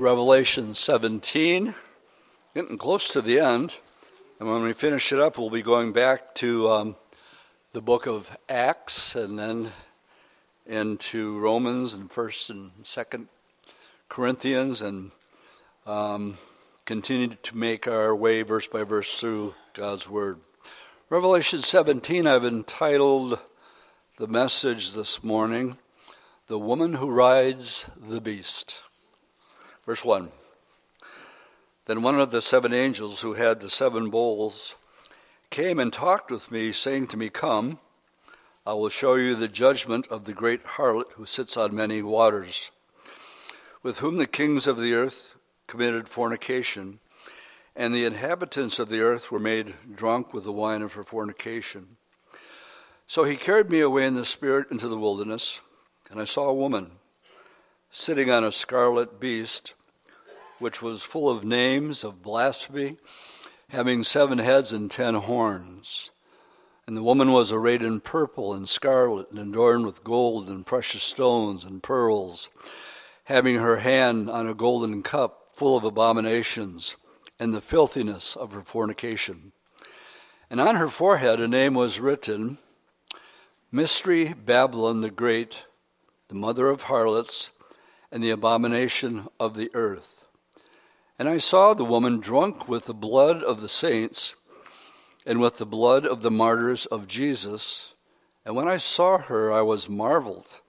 Revelation 17, getting close to the end. And when we finish it up, we'll be going back to um, the book of Acts and then into Romans and 1st and 2nd Corinthians and um, continue to make our way verse by verse through God's Word. Revelation 17, I've entitled the message this morning, The Woman Who Rides the Beast. Verse 1 Then one of the seven angels who had the seven bowls came and talked with me, saying to me, Come, I will show you the judgment of the great harlot who sits on many waters, with whom the kings of the earth committed fornication, and the inhabitants of the earth were made drunk with the wine of her fornication. So he carried me away in the spirit into the wilderness, and I saw a woman sitting on a scarlet beast, which was full of names of blasphemy, having seven heads and ten horns. And the woman was arrayed in purple and scarlet, and adorned with gold and precious stones and pearls, having her hand on a golden cup full of abominations and the filthiness of her fornication. And on her forehead a name was written Mystery Babylon the Great, the mother of harlots and the abomination of the earth. And I saw the woman drunk with the blood of the saints and with the blood of the martyrs of Jesus. And when I saw her, I was marveled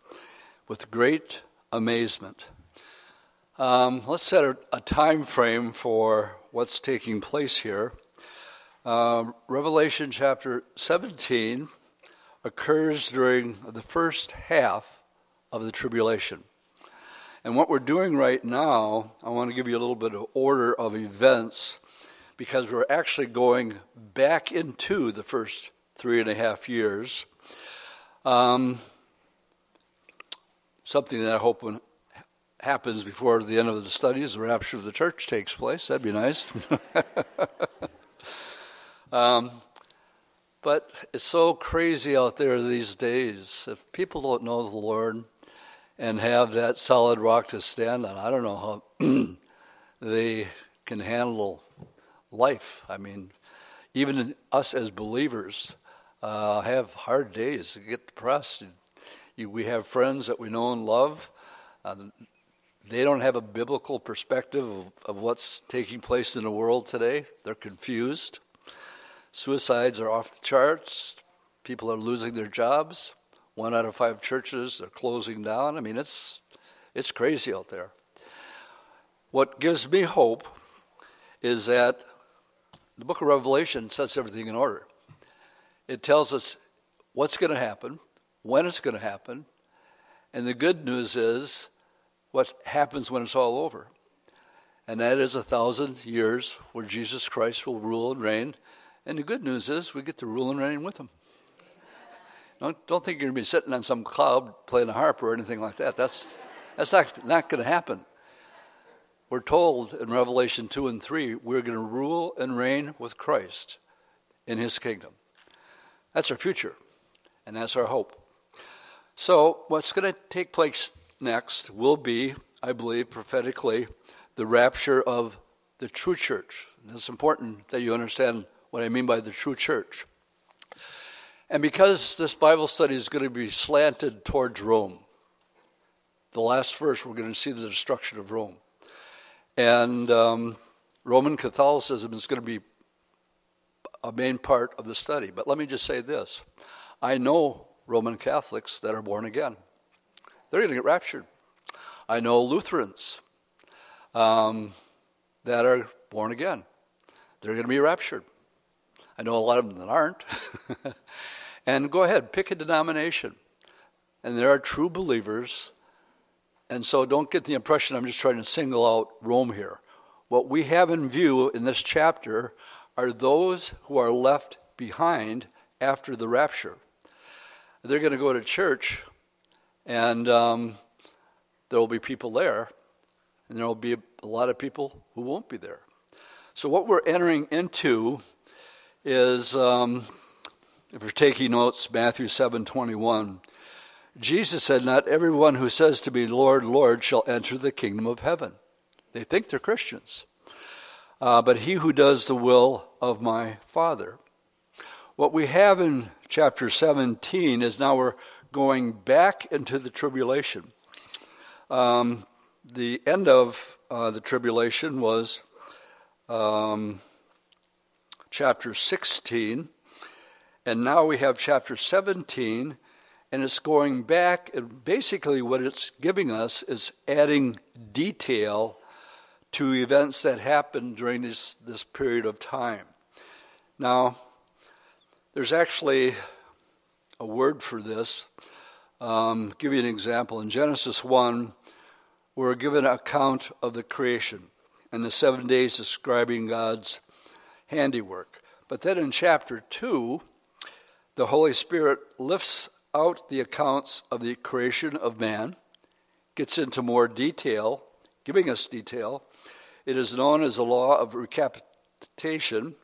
with great amazement. Um, let's set a, a, time frame for what's taking place here. Um, Revelation chapter 17 occurs during the first half of the tribulation. And what we're doing right now, I want to give you a little bit of order of events because we're actually going back into the first three and a half years. Um, something that I hope happens before the end of the studies, the rapture of the church takes place. That'd be nice. um, but it's so crazy out there these days. If people don't know the Lord, and have that solid rock to stand on. I don't know how they can handle life. I mean, even us as believers uh, have hard days, get depressed. You, we have friends that we know and love. Uh, they don't have a biblical perspective of, of what's taking place in the world today. They're confused. Suicides are off the charts. People are losing their jobs. One out of five churches are closing down. I mean, it's, it's crazy out there. What gives me hope is that the book of Revelation sets everything in order. It tells us what's going to happen, when it's going to happen, and the good news is what happens when it's all over. And that is a thousand years where Jesus Christ will rule and reign. And the good news is we get to rule and reign with him. Don't, don't think you're going to be sitting on some cloud playing a harp or anything like that. That's, that's not, not going to happen. We're told in Revelation 2 and 3 we're going to rule and reign with Christ in his kingdom. That's our future, and that's our hope. So, what's going to take place next will be, I believe, prophetically, the rapture of the true church. And it's important that you understand what I mean by the true church. And because this Bible study is going to be slanted towards Rome, the last verse, we're going to see the destruction of Rome. And um, Roman Catholicism is going to be a main part of the study. But let me just say this I know Roman Catholics that are born again, they're going to get raptured. I know Lutherans um, that are born again, they're going to be raptured. I know a lot of them that aren't. And go ahead, pick a denomination. And there are true believers. And so don't get the impression I'm just trying to single out Rome here. What we have in view in this chapter are those who are left behind after the rapture. They're going to go to church, and um, there will be people there, and there will be a lot of people who won't be there. So, what we're entering into is um, if you're taking notes, Matthew 7 21. Jesus said, Not everyone who says to me, Lord, Lord, shall enter the kingdom of heaven. They think they're Christians. Uh, but he who does the will of my Father. What we have in chapter 17 is now we're going back into the tribulation. Um, the end of uh, the tribulation was um, chapter 16, and now we have chapter 17, and it's going back, and basically what it's giving us is adding detail to events that happened during this, this period of time. Now, there's actually a word for this. Um, give you an example. In Genesis 1, we're given an account of the creation and the seven days describing God's handiwork. But then in chapter 2, the Holy Spirit lifts out the accounts of the creation of man, gets into more detail, giving us detail. It is known as the law of recapitulation,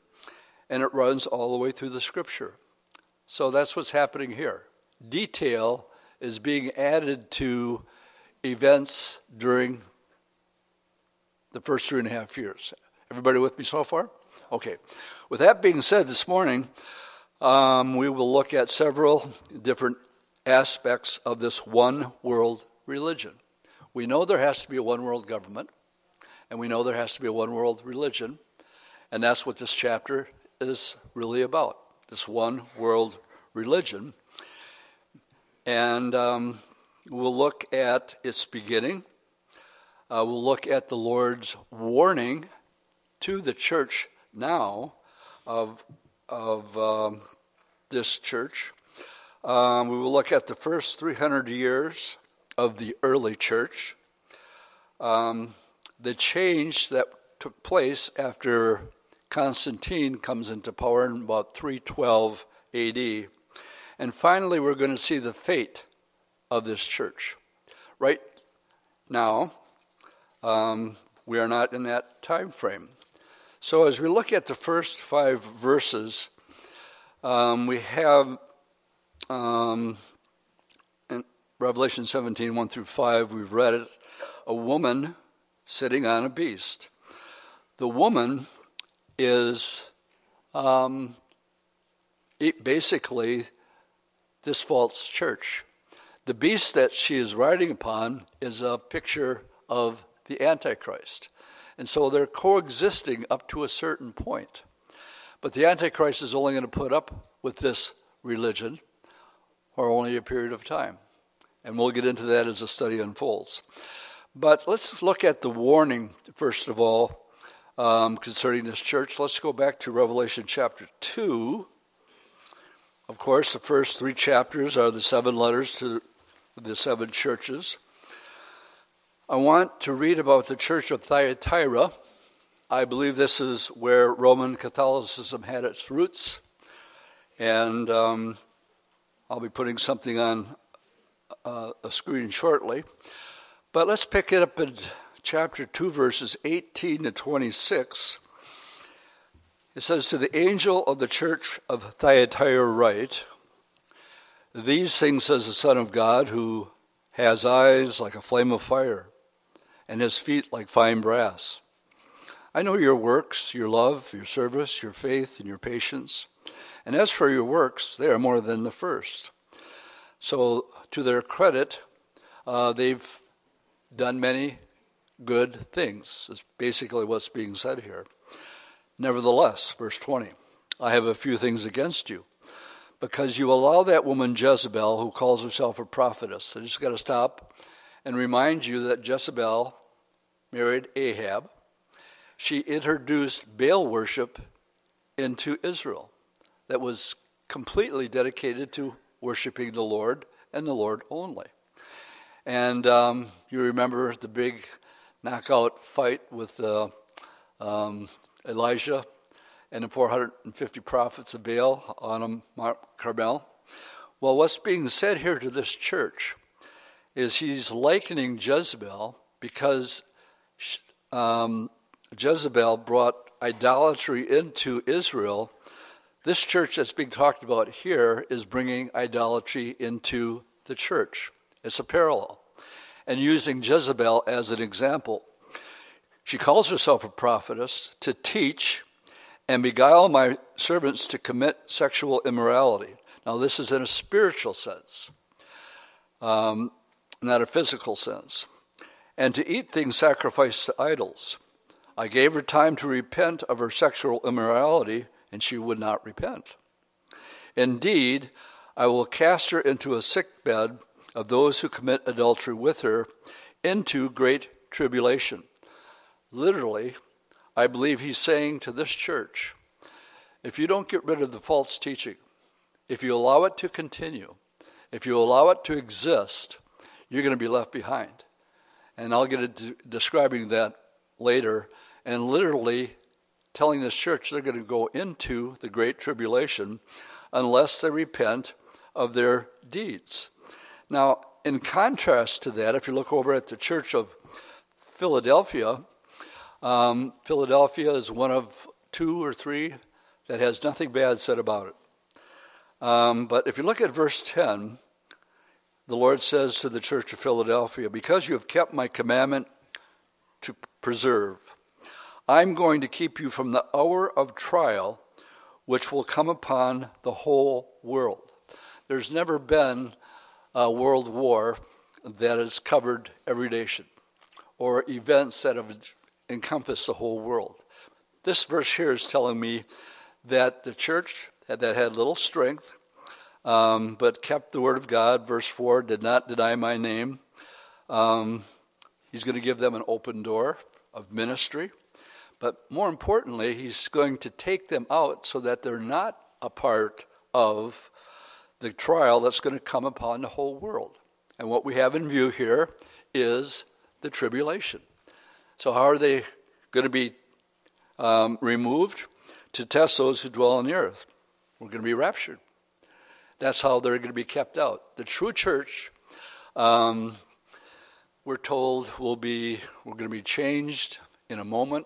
and it runs all the way through the scripture. So that's what's happening here. Detail is being added to events during the first three and a half years. Everybody with me so far? Okay. With that being said, this morning um, we will look at several different aspects of this one world religion. We know there has to be a one world government, and we know there has to be a one world religion, and that's what this chapter is really about this one world religion. And um, we'll look at its beginning. Uh, we'll look at the Lord's warning to the church now of, of um, this church. Um, we will look at the first 300 years of the early church, um, the change that took place after Constantine comes into power in about 312 AD. And finally, we're going to see the fate of this church. Right now, um, we are not in that time frame. So, as we look at the first five verses, um, we have um, in Revelation 17 1 through 5, we've read it a woman sitting on a beast. The woman is um, basically this false church. The beast that she is riding upon is a picture of the Antichrist. And so they're coexisting up to a certain point. But the Antichrist is only going to put up with this religion for only a period of time. And we'll get into that as the study unfolds. But let's look at the warning, first of all, um, concerning this church. Let's go back to Revelation chapter 2. Of course, the first three chapters are the seven letters to the seven churches. I want to read about the church of Thyatira. I believe this is where Roman Catholicism had its roots. And um, I'll be putting something on uh, a screen shortly. But let's pick it up in chapter 2, verses 18 to 26. It says, To the angel of the church of Thyatira write, These things says the Son of God, who has eyes like a flame of fire, and his feet like fine brass. I know your works, your love, your service, your faith, and your patience. And as for your works, they are more than the first. So, to their credit, uh, they've done many good things, is basically what's being said here. Nevertheless, verse 20, I have a few things against you, because you allow that woman Jezebel, who calls herself a prophetess. I just got to stop and remind you that Jezebel married Ahab. She introduced Baal worship into Israel that was completely dedicated to worshiping the Lord and the Lord only. And um, you remember the big knockout fight with uh, um, Elijah and the 450 prophets of Baal on Mount Carmel. Well, what's being said here to this church is he's likening Jezebel because um, Jezebel brought idolatry into Israel this church that's being talked about here is bringing idolatry into the church. It's a parallel. And using Jezebel as an example. She calls herself a prophetess to teach and beguile my servants to commit sexual immorality. Now, this is in a spiritual sense, um, not a physical sense. And to eat things sacrificed to idols. I gave her time to repent of her sexual immorality, and she would not repent. Indeed, I will cast her into a sick bed of those who commit adultery with her into great tribulation. Literally, I believe he's saying to this church if you don't get rid of the false teaching, if you allow it to continue, if you allow it to exist, you're going to be left behind. And I'll get into describing that later. And literally telling this church they're going to go into the Great Tribulation unless they repent of their deeds. Now, in contrast to that, if you look over at the Church of Philadelphia, um, Philadelphia is one of two or three that has nothing bad said about it. Um, but if you look at verse 10, the Lord says to the church of Philadelphia, Because you have kept my commandment to preserve, I'm going to keep you from the hour of trial which will come upon the whole world. There's never been a world war that has covered every nation or events that have encompassed the whole world. This verse here is telling me that the church that had little strength, um, but kept the word of God, verse 4, did not deny my name. Um, he's going to give them an open door of ministry. But more importantly, he's going to take them out so that they're not a part of the trial that's going to come upon the whole world. And what we have in view here is the tribulation. So, how are they going to be um, removed? To test those who dwell on the earth. We're going to be raptured. That's how they're going to be kept out. The true church, um, we're told, will be, we're going to be changed in a moment,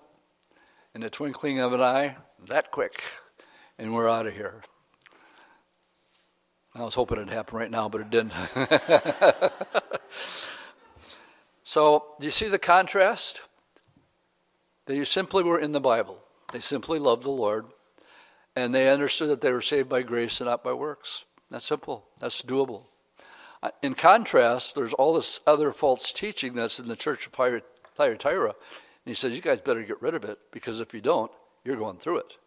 in the twinkling of an eye, that quick, and we're out of here. I was hoping it'd happen right now, but it didn't. so, do you see the contrast? They simply were in the Bible. They simply loved the Lord, and they understood that they were saved by grace and not by works. That's simple. That's doable. Uh, in contrast, there's all this other false teaching that's in the church of Thyatira. And he says, You guys better get rid of it because if you don't, you're going through it.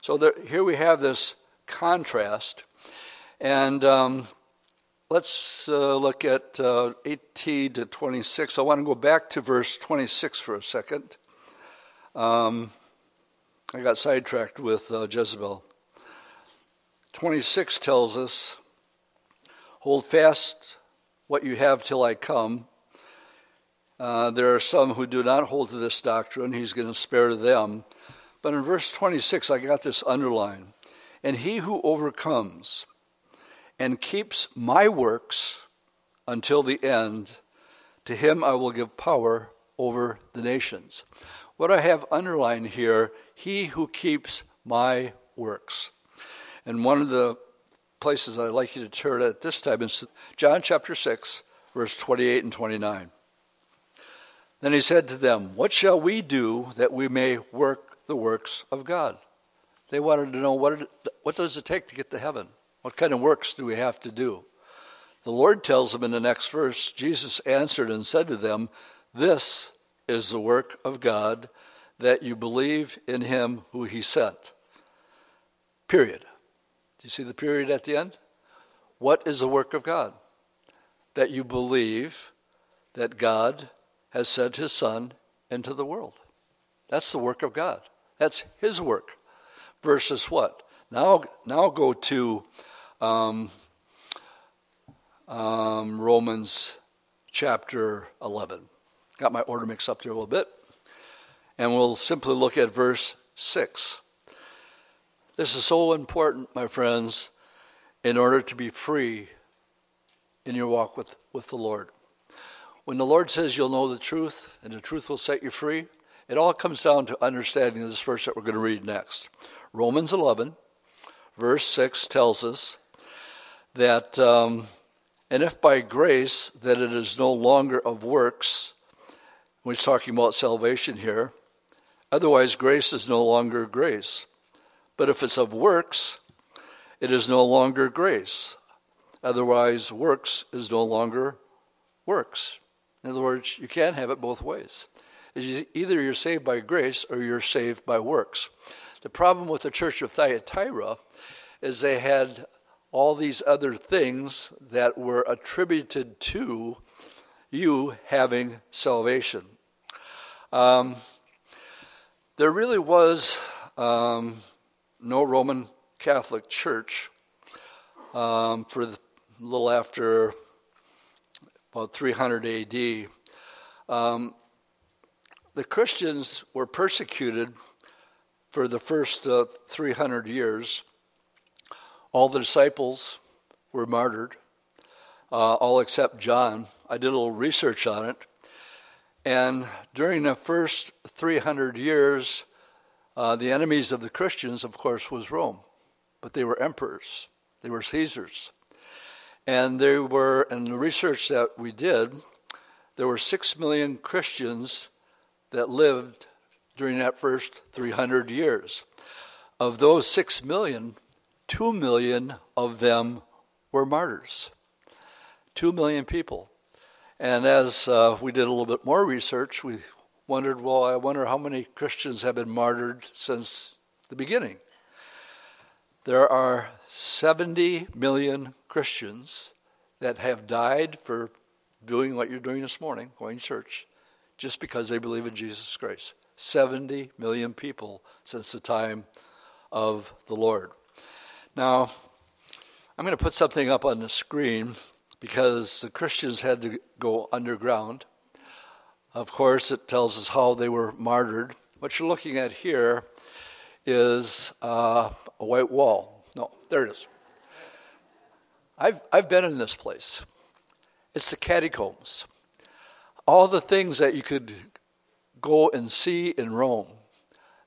So there, here we have this contrast. And um, let's uh, look at uh, 18 to 26. I want to go back to verse 26 for a second. Um, I got sidetracked with uh, Jezebel. 26 tells us, Hold fast what you have till I come. Uh, there are some who do not hold to this doctrine. He's going to spare them. But in verse 26, I got this underlined. And he who overcomes and keeps my works until the end, to him I will give power over the nations. What I have underlined here, he who keeps my works. And one of the places I'd like you to turn at this time is John chapter 6, verse 28 and 29. Then he said to them, What shall we do that we may work the works of God? They wanted to know what, what does it take to get to heaven? What kind of works do we have to do? The Lord tells them in the next verse Jesus answered and said to them, This is the work of God, that you believe in him who he sent. Period. Do you see the period at the end? What is the work of God? That you believe that God has sent his Son into the world. That's the work of God. That's his work. Versus what? Now, now go to um, um, Romans chapter 11. Got my order mixed up there a little bit. And we'll simply look at verse 6. This is so important, my friends, in order to be free in your walk with, with the Lord. When the Lord says you'll know the truth and the truth will set you free, it all comes down to understanding this verse that we're going to read next. Romans 11, verse 6 tells us that, um, and if by grace, that it is no longer of works, when he's talking about salvation here. Otherwise, grace is no longer grace. But if it's of works, it is no longer grace. Otherwise, works is no longer works. In other words, you can't have it both ways. Either you're saved by grace or you're saved by works. The problem with the church of Thyatira is they had all these other things that were attributed to you having salvation. Um, there really was um, no Roman Catholic Church um, for a little after about 300 AD. Um, the Christians were persecuted for the first uh, 300 years. All the disciples were martyred, uh, all except John. I did a little research on it. And during the first 300 years, uh, the enemies of the Christians, of course, was Rome. But they were emperors, they were Caesars. And there were, in the research that we did, there were six million Christians that lived during that first 300 years. Of those six million, two million of them were martyrs. Two million people. And as uh, we did a little bit more research, we wondered, well, I wonder how many Christians have been martyred since the beginning. There are 70 million Christians that have died for doing what you're doing this morning, going to church, just because they believe in Jesus Christ. 70 million people since the time of the Lord. Now, I'm going to put something up on the screen because the Christians had to go underground. Of course, it tells us how they were martyred. What you're looking at here is uh, a white wall. No, there it is. I've, I've been in this place. It's the catacombs. All the things that you could go and see in Rome,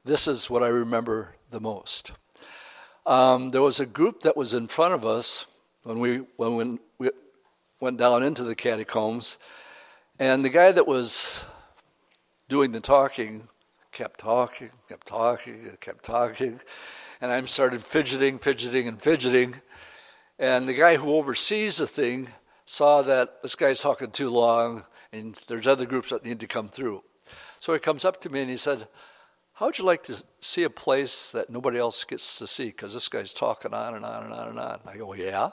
this is what I remember the most. Um, there was a group that was in front of us when we, when we went down into the catacombs, and the guy that was doing the talking kept talking, kept talking, kept talking. And I started fidgeting, fidgeting, and fidgeting. And the guy who oversees the thing saw that this guy's talking too long and there's other groups that need to come through. So he comes up to me and he said, How would you like to see a place that nobody else gets to see? Because this guy's talking on and on and on and on. I go, Yeah.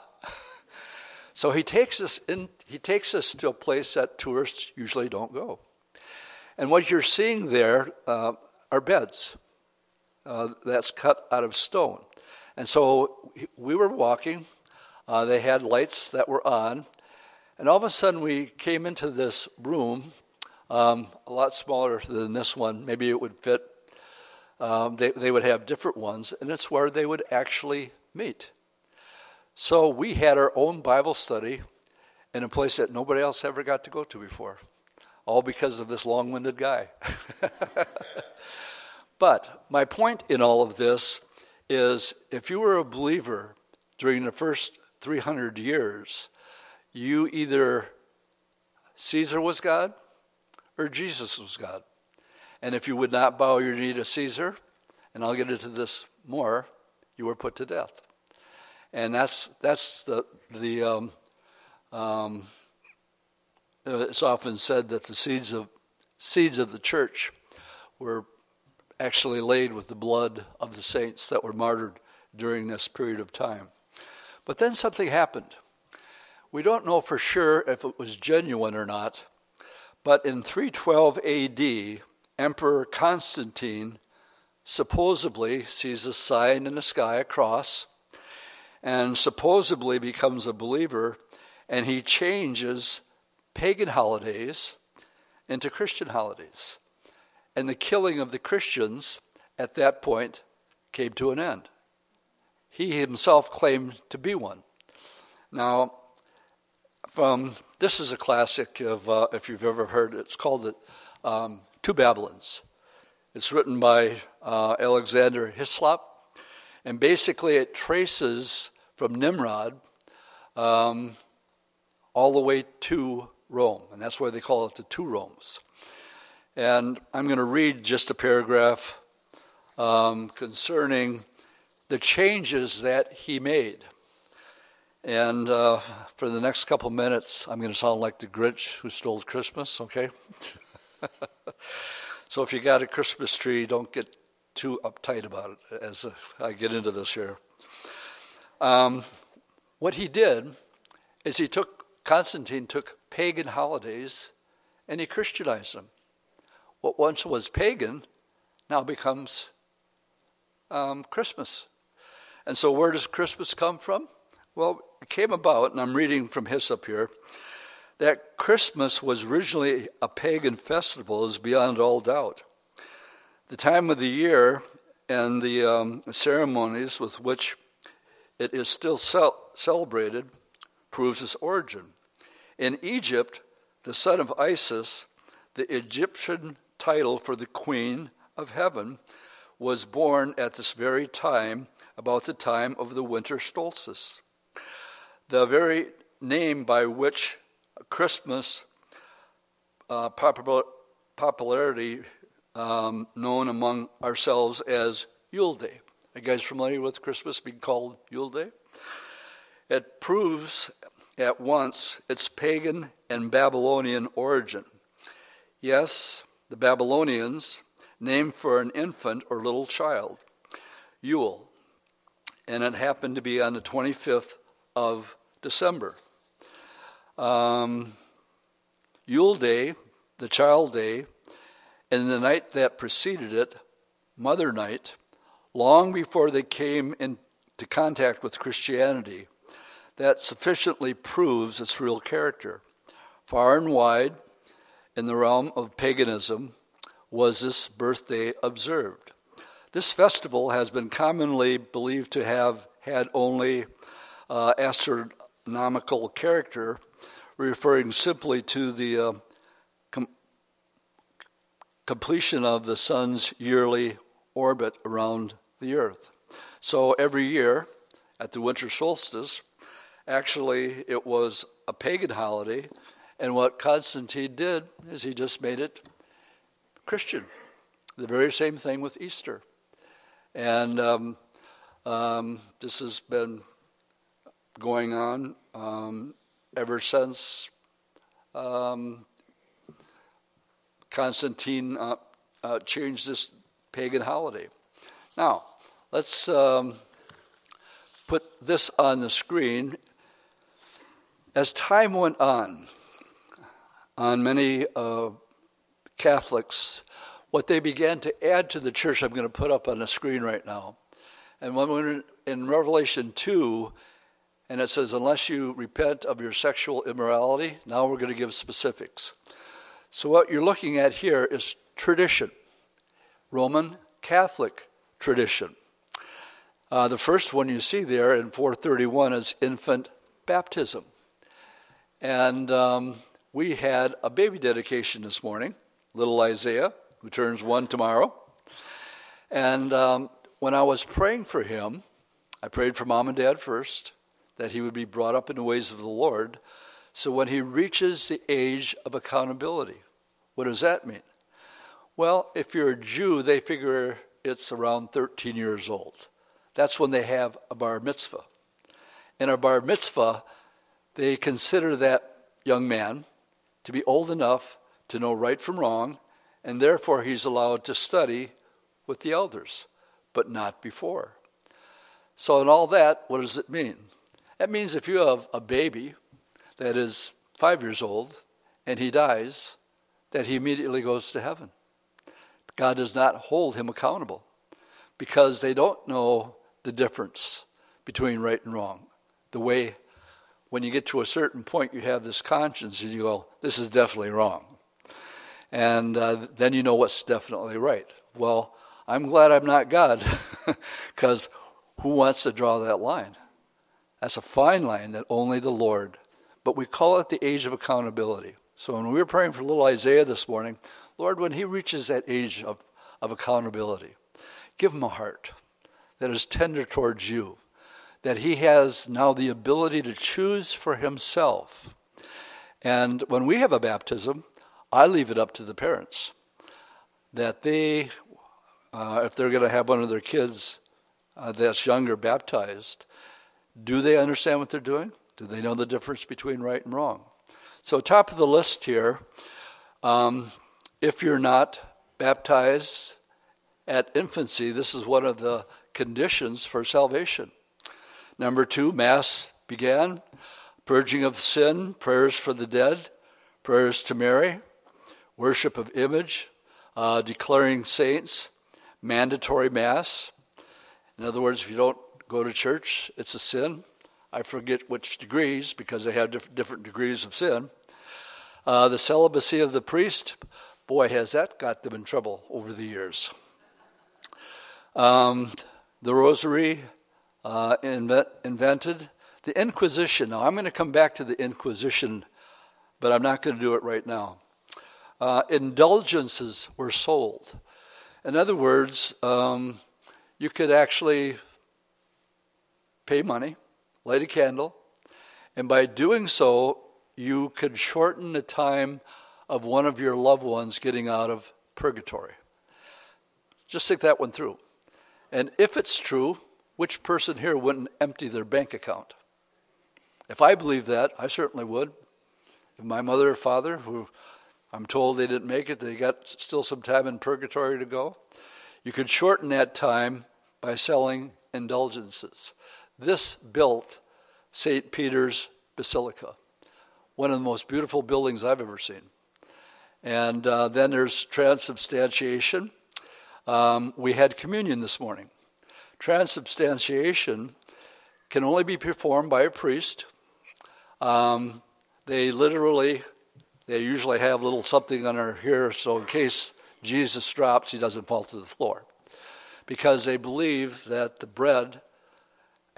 So he takes us in, he takes us to a place that tourists usually don't go. And what you're seeing there uh, are beds uh, that's cut out of stone. And so we were walking, uh, they had lights that were on, and all of a sudden we came into this room, um, a lot smaller than this one. Maybe it would fit, um, they, they would have different ones, and it's where they would actually meet. So we had our own Bible study in a place that nobody else ever got to go to before, all because of this long winded guy. but my point in all of this is if you were a believer during the first 300 years, you either Caesar was God or Jesus was God. And if you would not bow your knee to Caesar, and I'll get into this more, you were put to death and that's that's the the. Um, um, it's often said that the seeds of seeds of the church were actually laid with the blood of the saints that were martyred during this period of time. But then something happened. We don't know for sure if it was genuine or not, but in 312 AD, Emperor Constantine supposedly sees a sign in the sky, a cross, and supposedly becomes a believer, and he changes pagan holidays into Christian holidays. And the killing of the Christians at that point came to an end. He himself claimed to be one. Now, from this is a classic of uh, if you've ever heard it. It's called it um, Two Babylons. It's written by uh, Alexander Hislop, and basically, it traces from Nimrod um, all the way to Rome, and that's why they call it the two Romes. And I'm going to read just a paragraph um, concerning the changes that he made. And uh, for the next couple minutes, I'm going to sound like the Grinch who stole Christmas, okay? so if you got a Christmas tree, don't get too uptight about it as I get into this here. Um, what he did is he took, Constantine took pagan holidays and he Christianized them. What once was pagan now becomes um, Christmas. And so, where does Christmas come from? Well, it came about, and I'm reading from Hislop here, that Christmas was originally a pagan festival, is beyond all doubt. The time of the year and the um, ceremonies with which it is still cel- celebrated proves its origin. In Egypt, the son of Isis, the Egyptian title for the queen of heaven, was born at this very time, about the time of the winter solstice. The very name by which Christmas uh, popularity um, known among ourselves as Yule Day. Are you guys familiar with Christmas being called Yule Day? It proves at once its pagan and Babylonian origin. Yes, the Babylonians named for an infant or little child, Yule, and it happened to be on the 25th of December. Um, Yule Day, the child day, and the night that preceded it, Mother Night, long before they came into contact with Christianity, that sufficiently proves its real character. Far and wide, in the realm of paganism, was this birthday observed. This festival has been commonly believed to have had only uh, astronomical character, referring simply to the uh, completion of the sun's yearly orbit around the earth. So every year at the winter solstice, actually it was a pagan holiday, and what Constantine did is he just made it Christian. The very same thing with Easter. And um, um, this has been going on um, ever since um, Constantine uh, uh, changed this pagan holiday. Now, let's um, put this on the screen. As time went on, on many uh, Catholics, what they began to add to the church, I'm going to put up on the screen right now. And when we're in Revelation 2, and it says, unless you repent of your sexual immorality, now we're going to give specifics. So, what you're looking at here is tradition, Roman Catholic tradition. Uh, the first one you see there in 431 is infant baptism. And um, we had a baby dedication this morning, little Isaiah, who turns one tomorrow. And um, when I was praying for him, I prayed for mom and dad first that he would be brought up in the ways of the Lord. So when he reaches the age of accountability, what does that mean? Well, if you're a Jew, they figure it's around 13 years old. That's when they have a bar mitzvah. In a bar mitzvah, they consider that young man to be old enough to know right from wrong, and therefore he's allowed to study with the elders, but not before. So, in all that, what does it mean? That means if you have a baby that is five years old and he dies, that he immediately goes to heaven. God does not hold him accountable because they don't know the difference between right and wrong. The way when you get to a certain point, you have this conscience and you go, this is definitely wrong. And uh, then you know what's definitely right. Well, I'm glad I'm not God because who wants to draw that line? That's a fine line that only the Lord. But we call it the age of accountability. So when we were praying for little Isaiah this morning, Lord, when he reaches that age of, of accountability, give him a heart that is tender towards you, that he has now the ability to choose for himself. And when we have a baptism, I leave it up to the parents. that they, uh, if they're going to have one of their kids uh, that's younger baptized, do they understand what they're doing? Do they know the difference between right and wrong? So, top of the list here, um, if you're not baptized at infancy, this is one of the conditions for salvation. Number two, Mass began, purging of sin, prayers for the dead, prayers to Mary, worship of image, uh, declaring saints, mandatory Mass. In other words, if you don't go to church, it's a sin. I forget which degrees because they have different, different degrees of sin. Uh, the celibacy of the priest, boy, has that got them in trouble over the years. Um, the rosary uh, invent, invented. The Inquisition. Now, I'm going to come back to the Inquisition, but I'm not going to do it right now. Uh, indulgences were sold. In other words, um, you could actually pay money, light a candle, and by doing so, you could shorten the time of one of your loved ones getting out of purgatory. Just think that one through. And if it's true, which person here wouldn't empty their bank account? If I believe that, I certainly would. If my mother or father, who I'm told they didn't make it, they got still some time in purgatory to go, you could shorten that time by selling indulgences. This built St. Peter's Basilica, one of the most beautiful buildings I've ever seen. And uh, then there's transubstantiation. Um, we had communion this morning. Transubstantiation can only be performed by a priest. Um, they literally, they usually have little something on under here so in case Jesus drops, he doesn't fall to the floor. Because they believe that the bread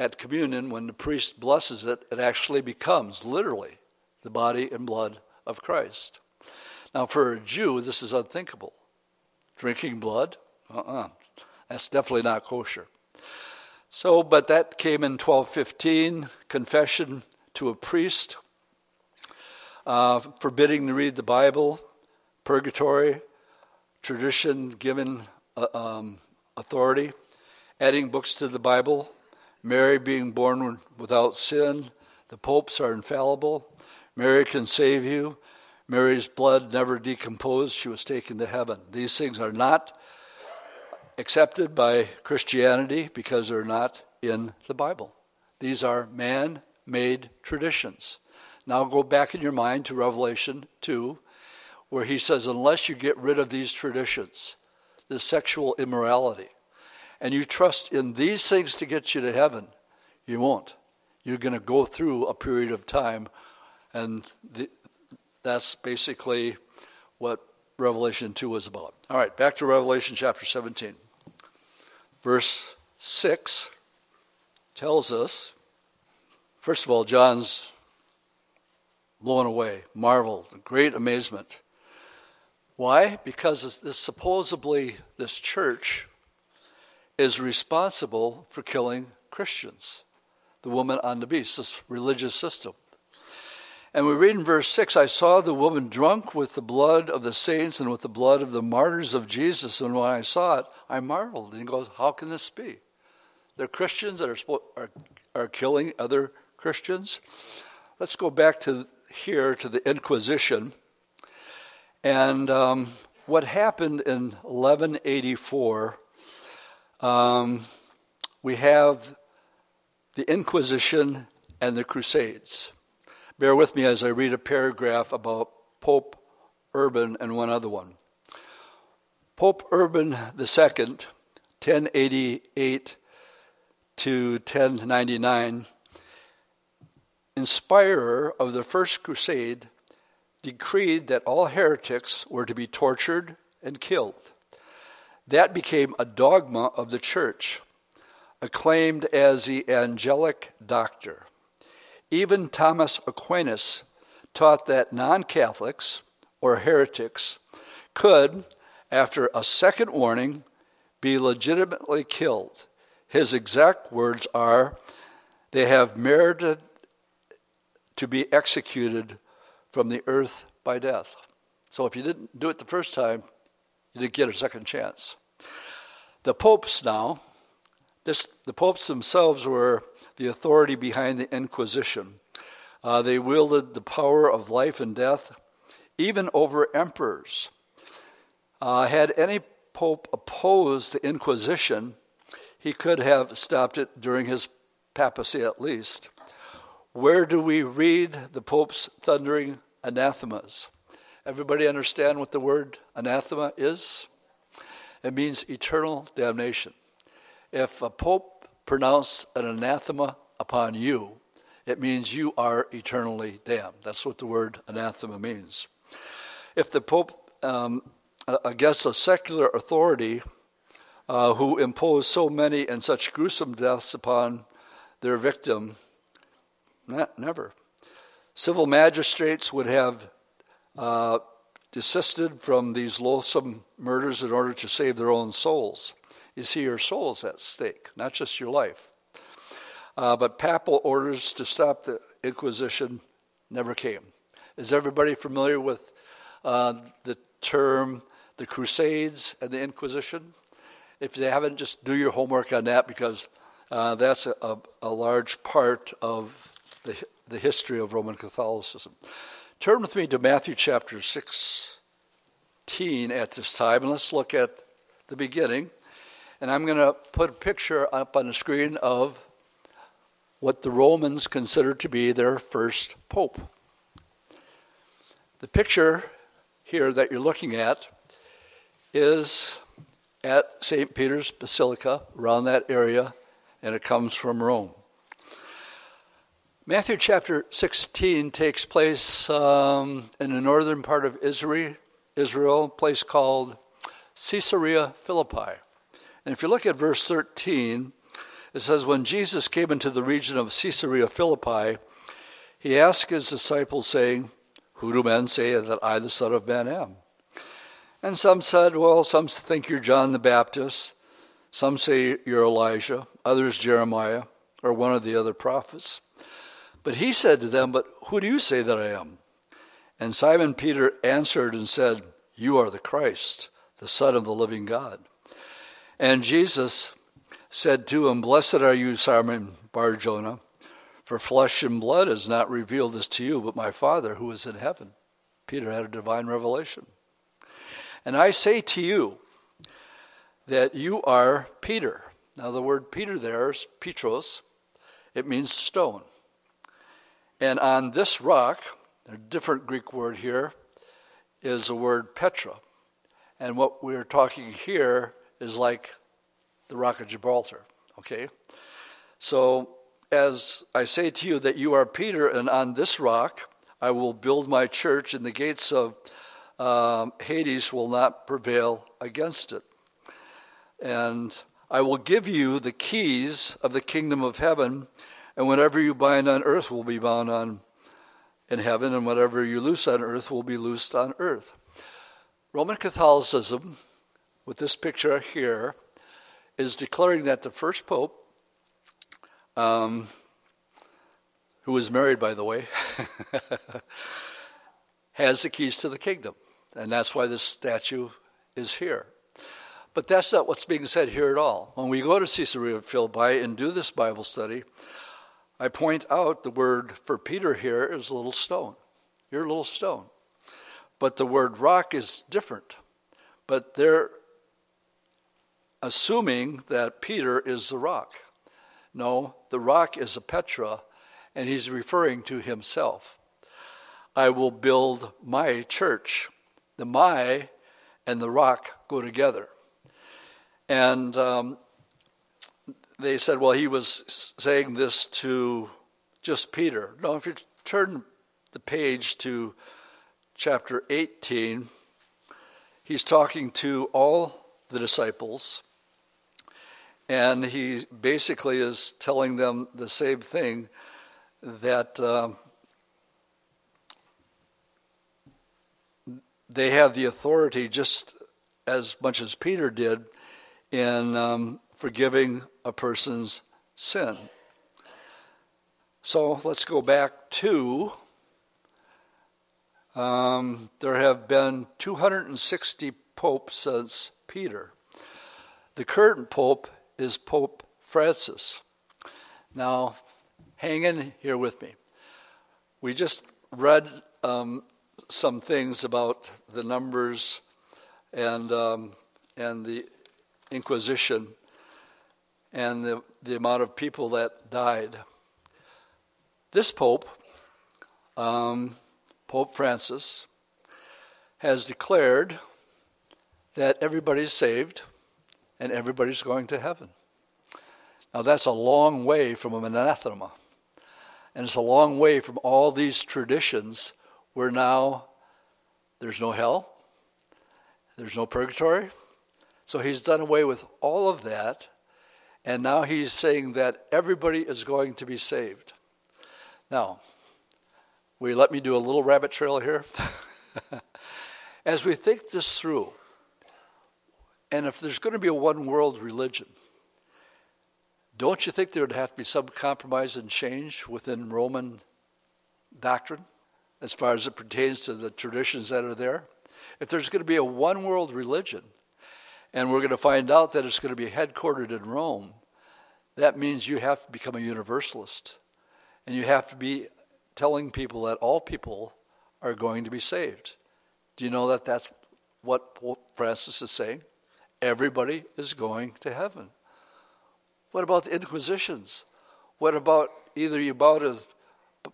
at communion, when the priest blesses it, it actually becomes literally the body and blood of Christ. Now, for a Jew, this is unthinkable. Drinking blood? Uh uh-uh. uh That's definitely not kosher. So, but that came in 1215, confession to a priest, uh, forbidding to read the Bible, purgatory, tradition given uh, um, authority, adding books to the Bible, Mary being born without sin, the popes are infallible, Mary can save you, Mary's blood never decomposed, she was taken to heaven. These things are not accepted by Christianity because they're not in the Bible. These are man made traditions. Now go back in your mind to Revelation 2, where he says, Unless you get rid of these traditions, the sexual immorality, and you trust in these things to get you to heaven, you won't. You're going to go through a period of time, and the, that's basically what Revelation 2 was about. All right, back to Revelation chapter 17. Verse 6 tells us, first of all, John's blown away, marveled, great amazement. Why? Because this supposedly this church is responsible for killing Christians. The woman on the beast, this religious system. And we read in verse 6 I saw the woman drunk with the blood of the saints and with the blood of the martyrs of Jesus. And when I saw it, I marveled. And he goes, How can this be? They're Christians that are, are, are killing other Christians. Let's go back to here to the Inquisition. And um, what happened in 1184, um, we have the Inquisition and the Crusades. Bear with me as I read a paragraph about Pope Urban and one other one. Pope Urban II, 1088 to 1099, inspirer of the First Crusade, decreed that all heretics were to be tortured and killed. That became a dogma of the Church, acclaimed as the angelic doctor. Even Thomas Aquinas taught that non Catholics or heretics could, after a second warning, be legitimately killed. His exact words are they have merited to be executed from the earth by death. So if you didn't do it the first time, Didn't get a second chance. The popes now, this, the popes themselves were the authority behind the Inquisition. Uh, they wielded the power of life and death, even over emperors. Uh, had any pope opposed the Inquisition, he could have stopped it during his papacy at least. Where do we read the pope's thundering anathemas? Everybody understand what the word anathema is? It means eternal damnation. If a pope pronounced an anathema upon you, it means you are eternally damned. That's what the word anathema means. If the pope, um, against a secular authority uh, who imposed so many and such gruesome deaths upon their victim, never. Civil magistrates would have uh, desisted from these loathsome murders in order to save their own souls. You see, your soul is at stake, not just your life. Uh, but papal orders to stop the Inquisition never came. Is everybody familiar with uh, the term the Crusades and the Inquisition? If you haven't, just do your homework on that because uh, that's a, a, a large part of the, the history of Roman Catholicism. Turn with me to Matthew chapter 16 at this time, and let's look at the beginning. And I'm going to put a picture up on the screen of what the Romans considered to be their first pope. The picture here that you're looking at is at St. Peter's Basilica, around that area, and it comes from Rome. Matthew chapter 16 takes place um, in the northern part of Israel, Israel, a place called Caesarea Philippi. And if you look at verse 13, it says, When Jesus came into the region of Caesarea Philippi, he asked his disciples, saying, Who do men say that I, the Son of Man, am? And some said, Well, some think you're John the Baptist, some say you're Elijah, others Jeremiah, or one of the other prophets. But he said to them, But who do you say that I am? And Simon Peter answered and said, You are the Christ, the Son of the living God. And Jesus said to him, Blessed are you, Simon Barjona, for flesh and blood has not revealed this to you, but my Father who is in heaven. Peter had a divine revelation. And I say to you that you are Peter. Now, the word Peter there is Petros, it means stone. And on this rock, a different Greek word here is the word Petra. And what we're talking here is like the rock of Gibraltar, okay? So, as I say to you that you are Peter, and on this rock I will build my church, and the gates of um, Hades will not prevail against it. And I will give you the keys of the kingdom of heaven, and whatever you bind on earth will be bound on in heaven, and whatever you loose on earth will be loosed on earth. Roman Catholicism, with this picture here, is declaring that the first pope, um, who was married, by the way, has the keys to the kingdom. And that's why this statue is here. But that's not what's being said here at all. When we go to Caesarea Philippi and do this Bible study, I point out the word for Peter here is a little stone. You're a little stone. But the word rock is different. But they're assuming that Peter is the rock. No, the rock is a Petra, and he's referring to himself. I will build my church. The my and the rock go together. And um, they said, well, he was saying this to just Peter. No, if you turn the page to chapter 18, he's talking to all the disciples, and he basically is telling them the same thing that um, they have the authority just as much as Peter did in um, forgiving a person's sin. So let's go back to um, there have been 260 popes since Peter. The current pope is Pope Francis. Now, hang in here with me. We just read um, some things about the numbers and um, and the Inquisition and the, the amount of people that died. This Pope, um, Pope Francis, has declared that everybody's saved and everybody's going to heaven. Now, that's a long way from an anathema. And it's a long way from all these traditions where now there's no hell, there's no purgatory. So he's done away with all of that, and now he's saying that everybody is going to be saved. Now, will you let me do a little rabbit trail here? As we think this through, and if there's going to be a one world religion, don't you think there would have to be some compromise and change within Roman doctrine as far as it pertains to the traditions that are there? If there's going to be a one world religion, and we're going to find out that it's going to be headquartered in Rome, that means you have to become a universalist. And you have to be telling people that all people are going to be saved. Do you know that that's what Pope Francis is saying? Everybody is going to heaven. What about the Inquisitions? What about either you bow to,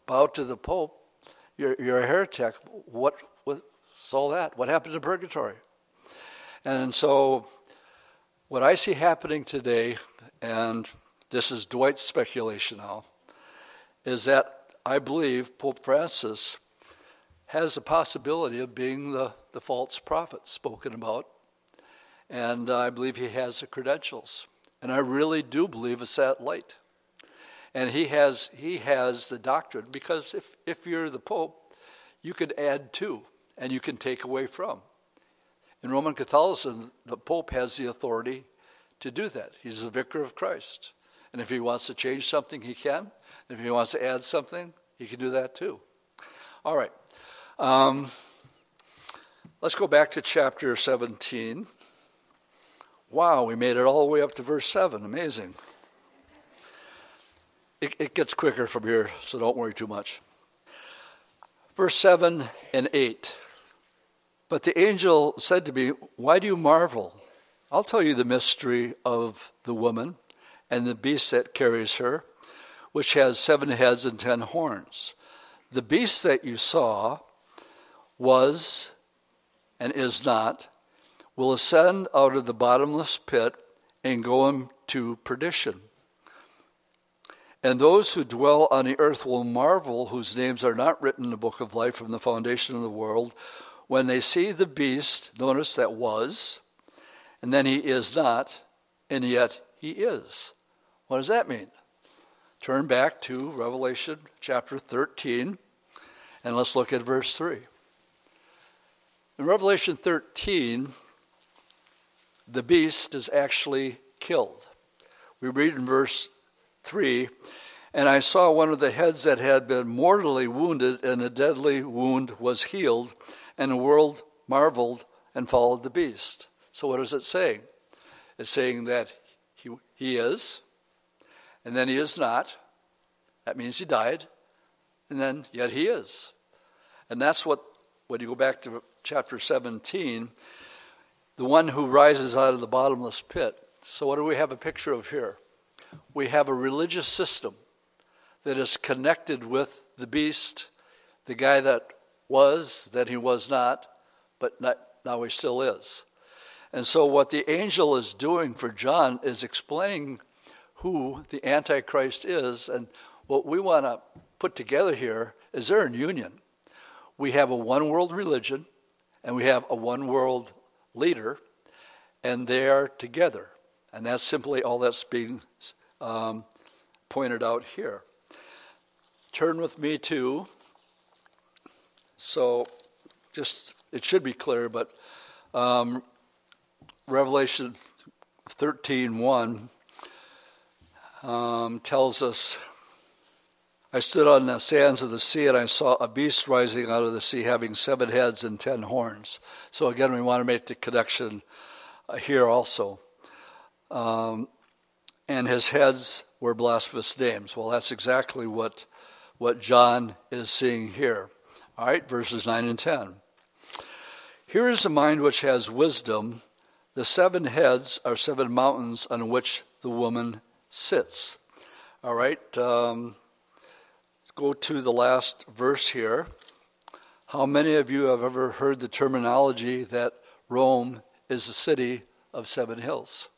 bow to the Pope, you're, you're a heretic. What was all that? What happened to purgatory? And so, what I see happening today, and this is Dwight's speculation now, is that I believe Pope Francis has the possibility of being the, the false prophet spoken about. And I believe he has the credentials. And I really do believe it's that light. And he has, he has the doctrine because if, if you're the Pope, you can add to and you can take away from. In Roman Catholicism, the Pope has the authority to do that. He's the vicar of Christ. And if he wants to change something, he can. If he wants to add something, he can do that too. All right. Um, let's go back to chapter 17. Wow, we made it all the way up to verse 7. Amazing. It, it gets quicker from here, so don't worry too much. Verse 7 and 8. But the angel said to me, Why do you marvel? I'll tell you the mystery of the woman and the beast that carries her, which has seven heads and ten horns. The beast that you saw was and is not, will ascend out of the bottomless pit and go into perdition. And those who dwell on the earth will marvel, whose names are not written in the book of life from the foundation of the world, when they see the beast, notice that was, and then he is not, and yet he is. What does that mean? Turn back to Revelation chapter 13, and let's look at verse 3. In Revelation 13, the beast is actually killed. We read in verse 3 And I saw one of the heads that had been mortally wounded, and a deadly wound was healed and the world marveled and followed the beast. So, what is it saying? It's saying that he, he is, and then he is not. That means he died, and then yet he is. And that's what, when you go back to chapter 17, the one who rises out of the bottomless pit. So, what do we have a picture of here? We have a religious system that is connected with the beast, the guy that was, then he was not, but not, now he still is. And so, what the angel is doing for John is explaining who the Antichrist is. And what we want to put together here is they're in union. We have a one world religion, and we have a one world leader, and they are together. And that's simply all that's being um, pointed out here. Turn with me to so, just it should be clear, but um, Revelation 13 1 um, tells us I stood on the sands of the sea and I saw a beast rising out of the sea having seven heads and ten horns. So again, we want to make the connection uh, here also. Um, and his heads were blasphemous names. Well, that's exactly what, what John is seeing here. All right, verses 9 and 10. Here is the mind which has wisdom. The seven heads are seven mountains on which the woman sits. All right. Um, go to the last verse here. How many of you have ever heard the terminology that Rome is a city of seven hills?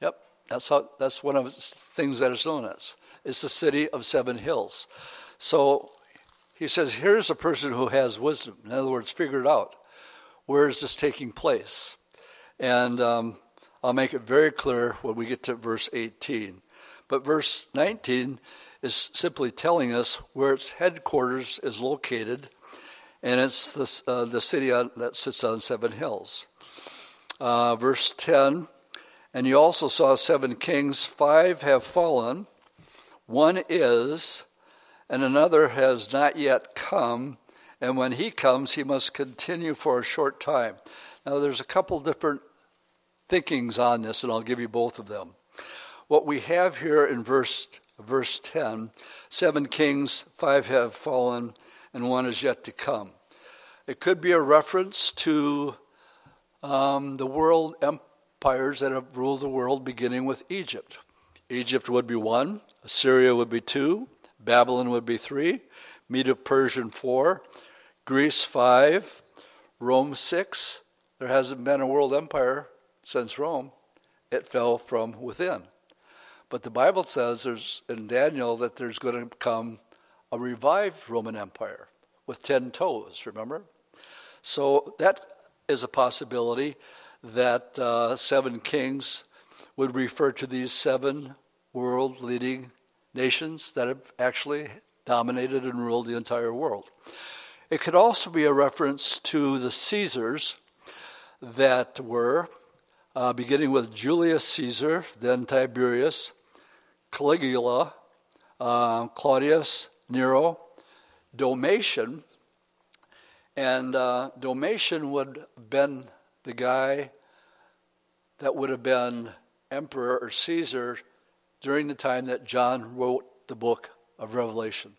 Yep, that's how, that's one of the things that it's known as. It's the city of seven hills. So he says, here's a person who has wisdom. In other words, figured it out where is this taking place. And um, I'll make it very clear when we get to verse 18. But verse 19 is simply telling us where its headquarters is located, and it's the, uh, the city on, that sits on seven hills. Uh, verse 10 And you also saw seven kings, five have fallen, one is, and another has not yet come, and when he comes, he must continue for a short time. Now, there's a couple different thinkings on this, and I'll give you both of them. What we have here in verse verse 10 seven kings, five have fallen, and one is yet to come. It could be a reference to um, the world empires that have ruled the world, beginning with Egypt. Egypt would be one, Assyria would be two, Babylon would be three, Medo Persian four, Greece five, Rome six. There hasn't been a world empire since Rome. It fell from within. But the Bible says there's in Daniel that there's going to come a revived Roman Empire with 10 toes, remember? So that is a possibility that uh, seven kings would refer to these seven world leading nations that have actually dominated and ruled the entire world. It could also be a reference to the Caesars that were, uh, beginning with Julius Caesar, then Tiberius, Caligula, uh, Claudius, Nero, Domitian, and uh, Domitian would have been the guy that would have been emperor or Caesar during the time that John wrote the book of Revelation.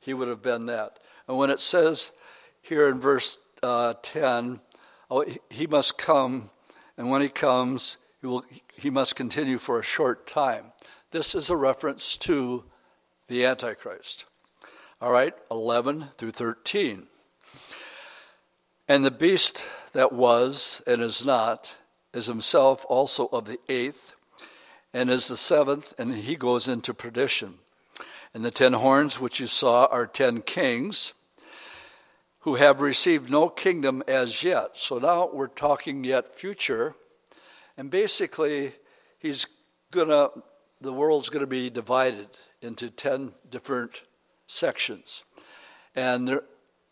He would have been that. And when it says here in verse uh, 10, oh, he must come, and when he comes, he, will, he must continue for a short time. This is a reference to the Antichrist. All right, 11 through 13. And the beast that was and is not is himself also of the eighth, and is the seventh, and he goes into perdition. And the ten horns which you saw are ten kings who have received no kingdom as yet. So now we're talking yet future. And basically, he's to the world's to be divided into 10 different sections. And there,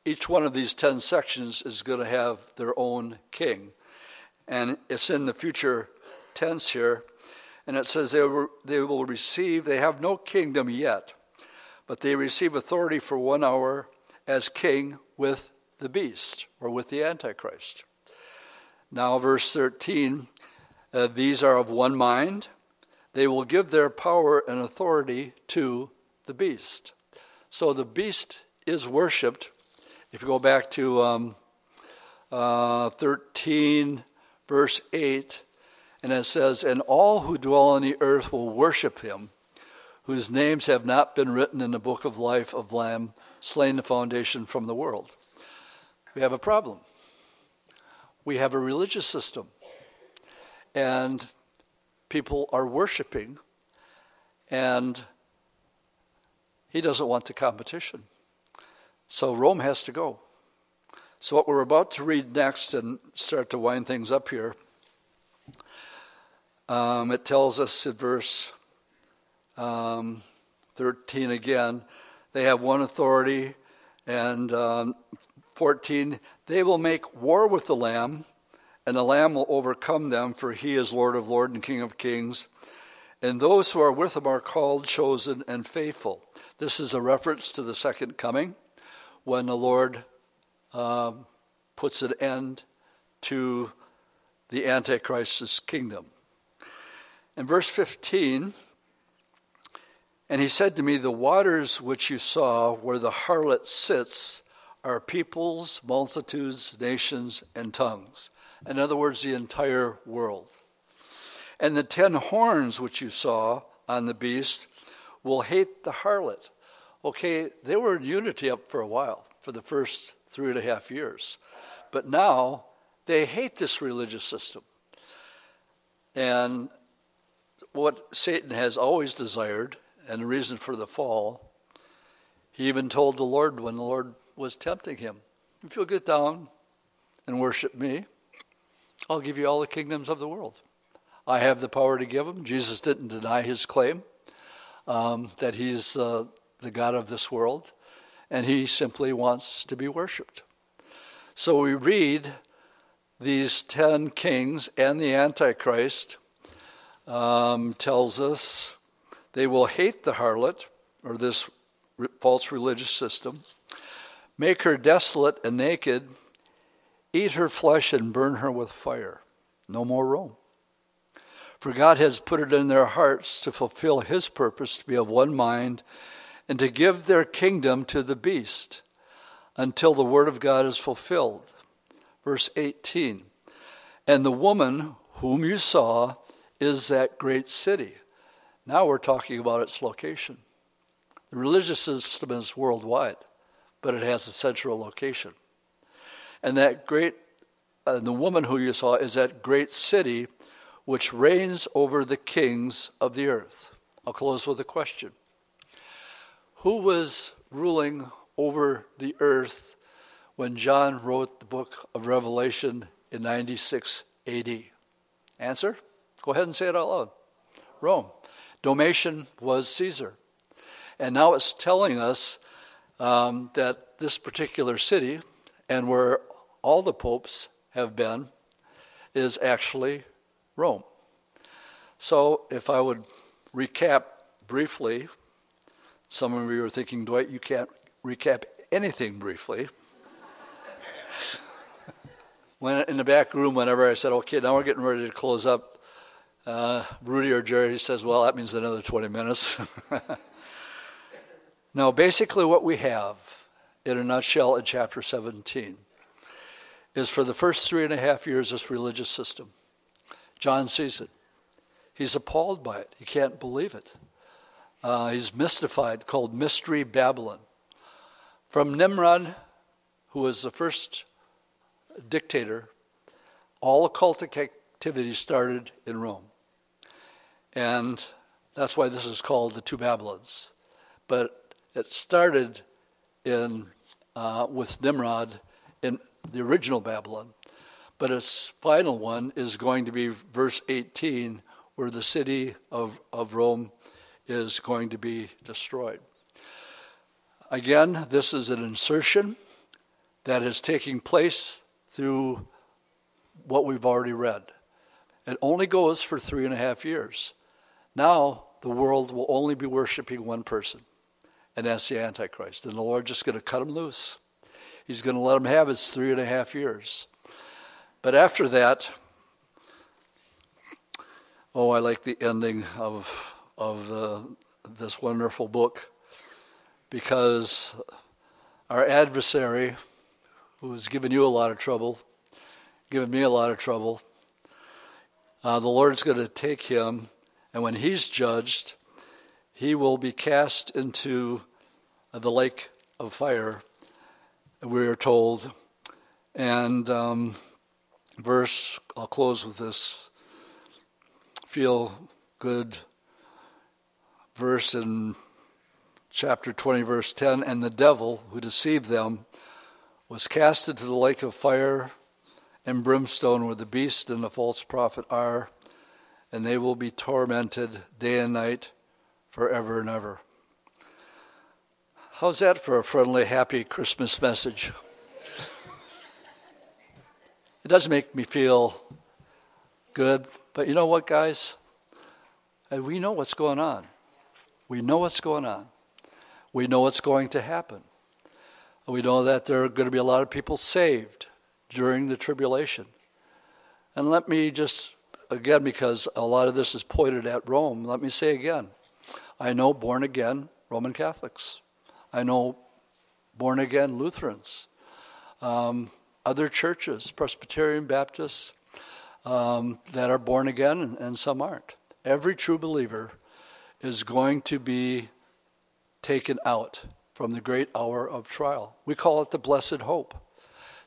each one of these 10 sections is to have their own king. And it's in the future tense here. And it says they will, they will receive, they have no kingdom yet, but they receive authority for one hour as king with the beast or with the Antichrist. Now, verse 13 uh, these are of one mind they will give their power and authority to the beast. So the beast is worshipped. If you go back to um, uh, 13, verse 8, and it says, And all who dwell on the earth will worship him, whose names have not been written in the book of life of Lamb, slain the foundation from the world. We have a problem. We have a religious system. And people are worshiping, and he doesn't want the competition. So Rome has to go. So, what we're about to read next and start to wind things up here, um, it tells us in verse um, 13 again, they have one authority, and um, 14, they will make war with the Lamb and the Lamb will overcome them, for he is Lord of lords and King of kings, and those who are with him are called, chosen, and faithful. This is a reference to the second coming when the Lord um, puts an end to the Antichrist's kingdom. In verse 15, and he said to me, The waters which you saw where the harlot sits are peoples, multitudes, nations, and tongues. In other words, the entire world. And the ten horns which you saw on the beast will hate the harlot. Okay, they were in unity up for a while, for the first three and a half years. But now they hate this religious system. And what Satan has always desired, and the reason for the fall, he even told the Lord when the Lord was tempting him if you'll get down and worship me, I'll give you all the kingdoms of the world. I have the power to give them. Jesus didn't deny his claim um, that he's uh, the God of this world, and he simply wants to be worshiped. So we read these ten kings and the Antichrist um, tells us they will hate the harlot or this false religious system, make her desolate and naked, eat her flesh and burn her with fire. No more Rome. For God has put it in their hearts to fulfill his purpose to be of one mind and to give their kingdom to the beast until the word of God is fulfilled. Verse 18 And the woman whom you saw is that great city. Now we're talking about its location. The religious system is worldwide, but it has a central location. And that great, uh, the woman who you saw is that great city which reigns over the kings of the earth. I'll close with a question Who was ruling over the earth when John wrote the book of Revelation in 96 AD? Answer? Go ahead and say it out loud. Rome. Domitian was Caesar. And now it's telling us um, that this particular city, and where all the popes have been, is actually Rome. So, if I would recap briefly, some of you are thinking, Dwight, you can't recap anything briefly. when in the back room, whenever I said, okay, now we're getting ready to close up, uh, Rudy or Jerry says, well, that means another 20 minutes. now, basically, what we have in a nutshell in chapter 17 is for the first three and a half years, this religious system John sees it. He's appalled by it. He can't believe it. Uh, he's mystified, called Mystery Babylon. From Nimrod, who was the first dictator, all occultic activity started in Rome. And that's why this is called the two Babylons. But it started in, uh, with Nimrod in the original Babylon. But its final one is going to be verse 18, where the city of, of Rome is going to be destroyed. Again, this is an insertion that is taking place through what we've already read. It only goes for three and a half years. Now, the world will only be worshiping one person, and that's the Antichrist. And the Lord's just going to cut him loose. He's going to let him have his three and a half years. But after that, oh, I like the ending of, of the, this wonderful book because our adversary, who has given you a lot of trouble, given me a lot of trouble, uh, the Lord's going to take him, and when he's judged, he will be cast into the lake of fire, we are told. And um, verse, I'll close with this. Feel good verse in chapter 20, verse 10 And the devil who deceived them was cast into the lake of fire and brimstone where the beast and the false prophet are, and they will be tormented day and night forever and ever. How's that for a friendly, happy Christmas message? It does make me feel good, but you know what, guys? And we know what's going on. We know what's going on. We know what's going to happen. We know that there are going to be a lot of people saved during the tribulation. And let me just, again, because a lot of this is pointed at Rome, let me say again I know born again Roman Catholics, I know born again Lutherans, um, other churches, Presbyterian Baptists, um, that are born again and, and some aren't. Every true believer is going to be taken out from the great hour of trial. We call it the blessed hope.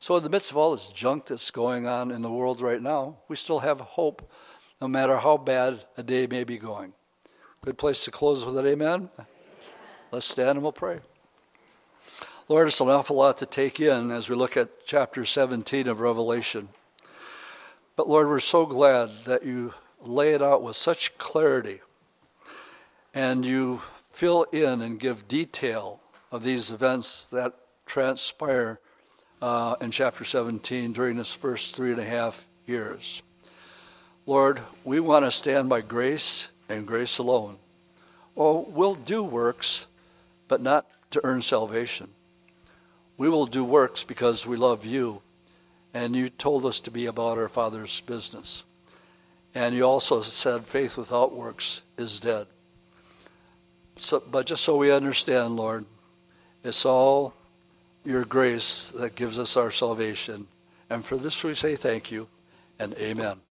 So, in the midst of all this junk that's going on in the world right now, we still have hope no matter how bad a day may be going. Good place to close with it, amen? Let's stand and we'll pray. Lord, it's an awful lot to take in as we look at chapter 17 of Revelation. But Lord, we're so glad that you lay it out with such clarity and you fill in and give detail of these events that transpire uh, in chapter 17 during his first three and a half years. Lord, we want to stand by grace and grace alone. Oh, we'll do works, but not to earn salvation. We will do works because we love you, and you told us to be about our Father's business. And you also said faith without works is dead. So, but just so we understand, Lord, it's all your grace that gives us our salvation. And for this we say thank you and amen.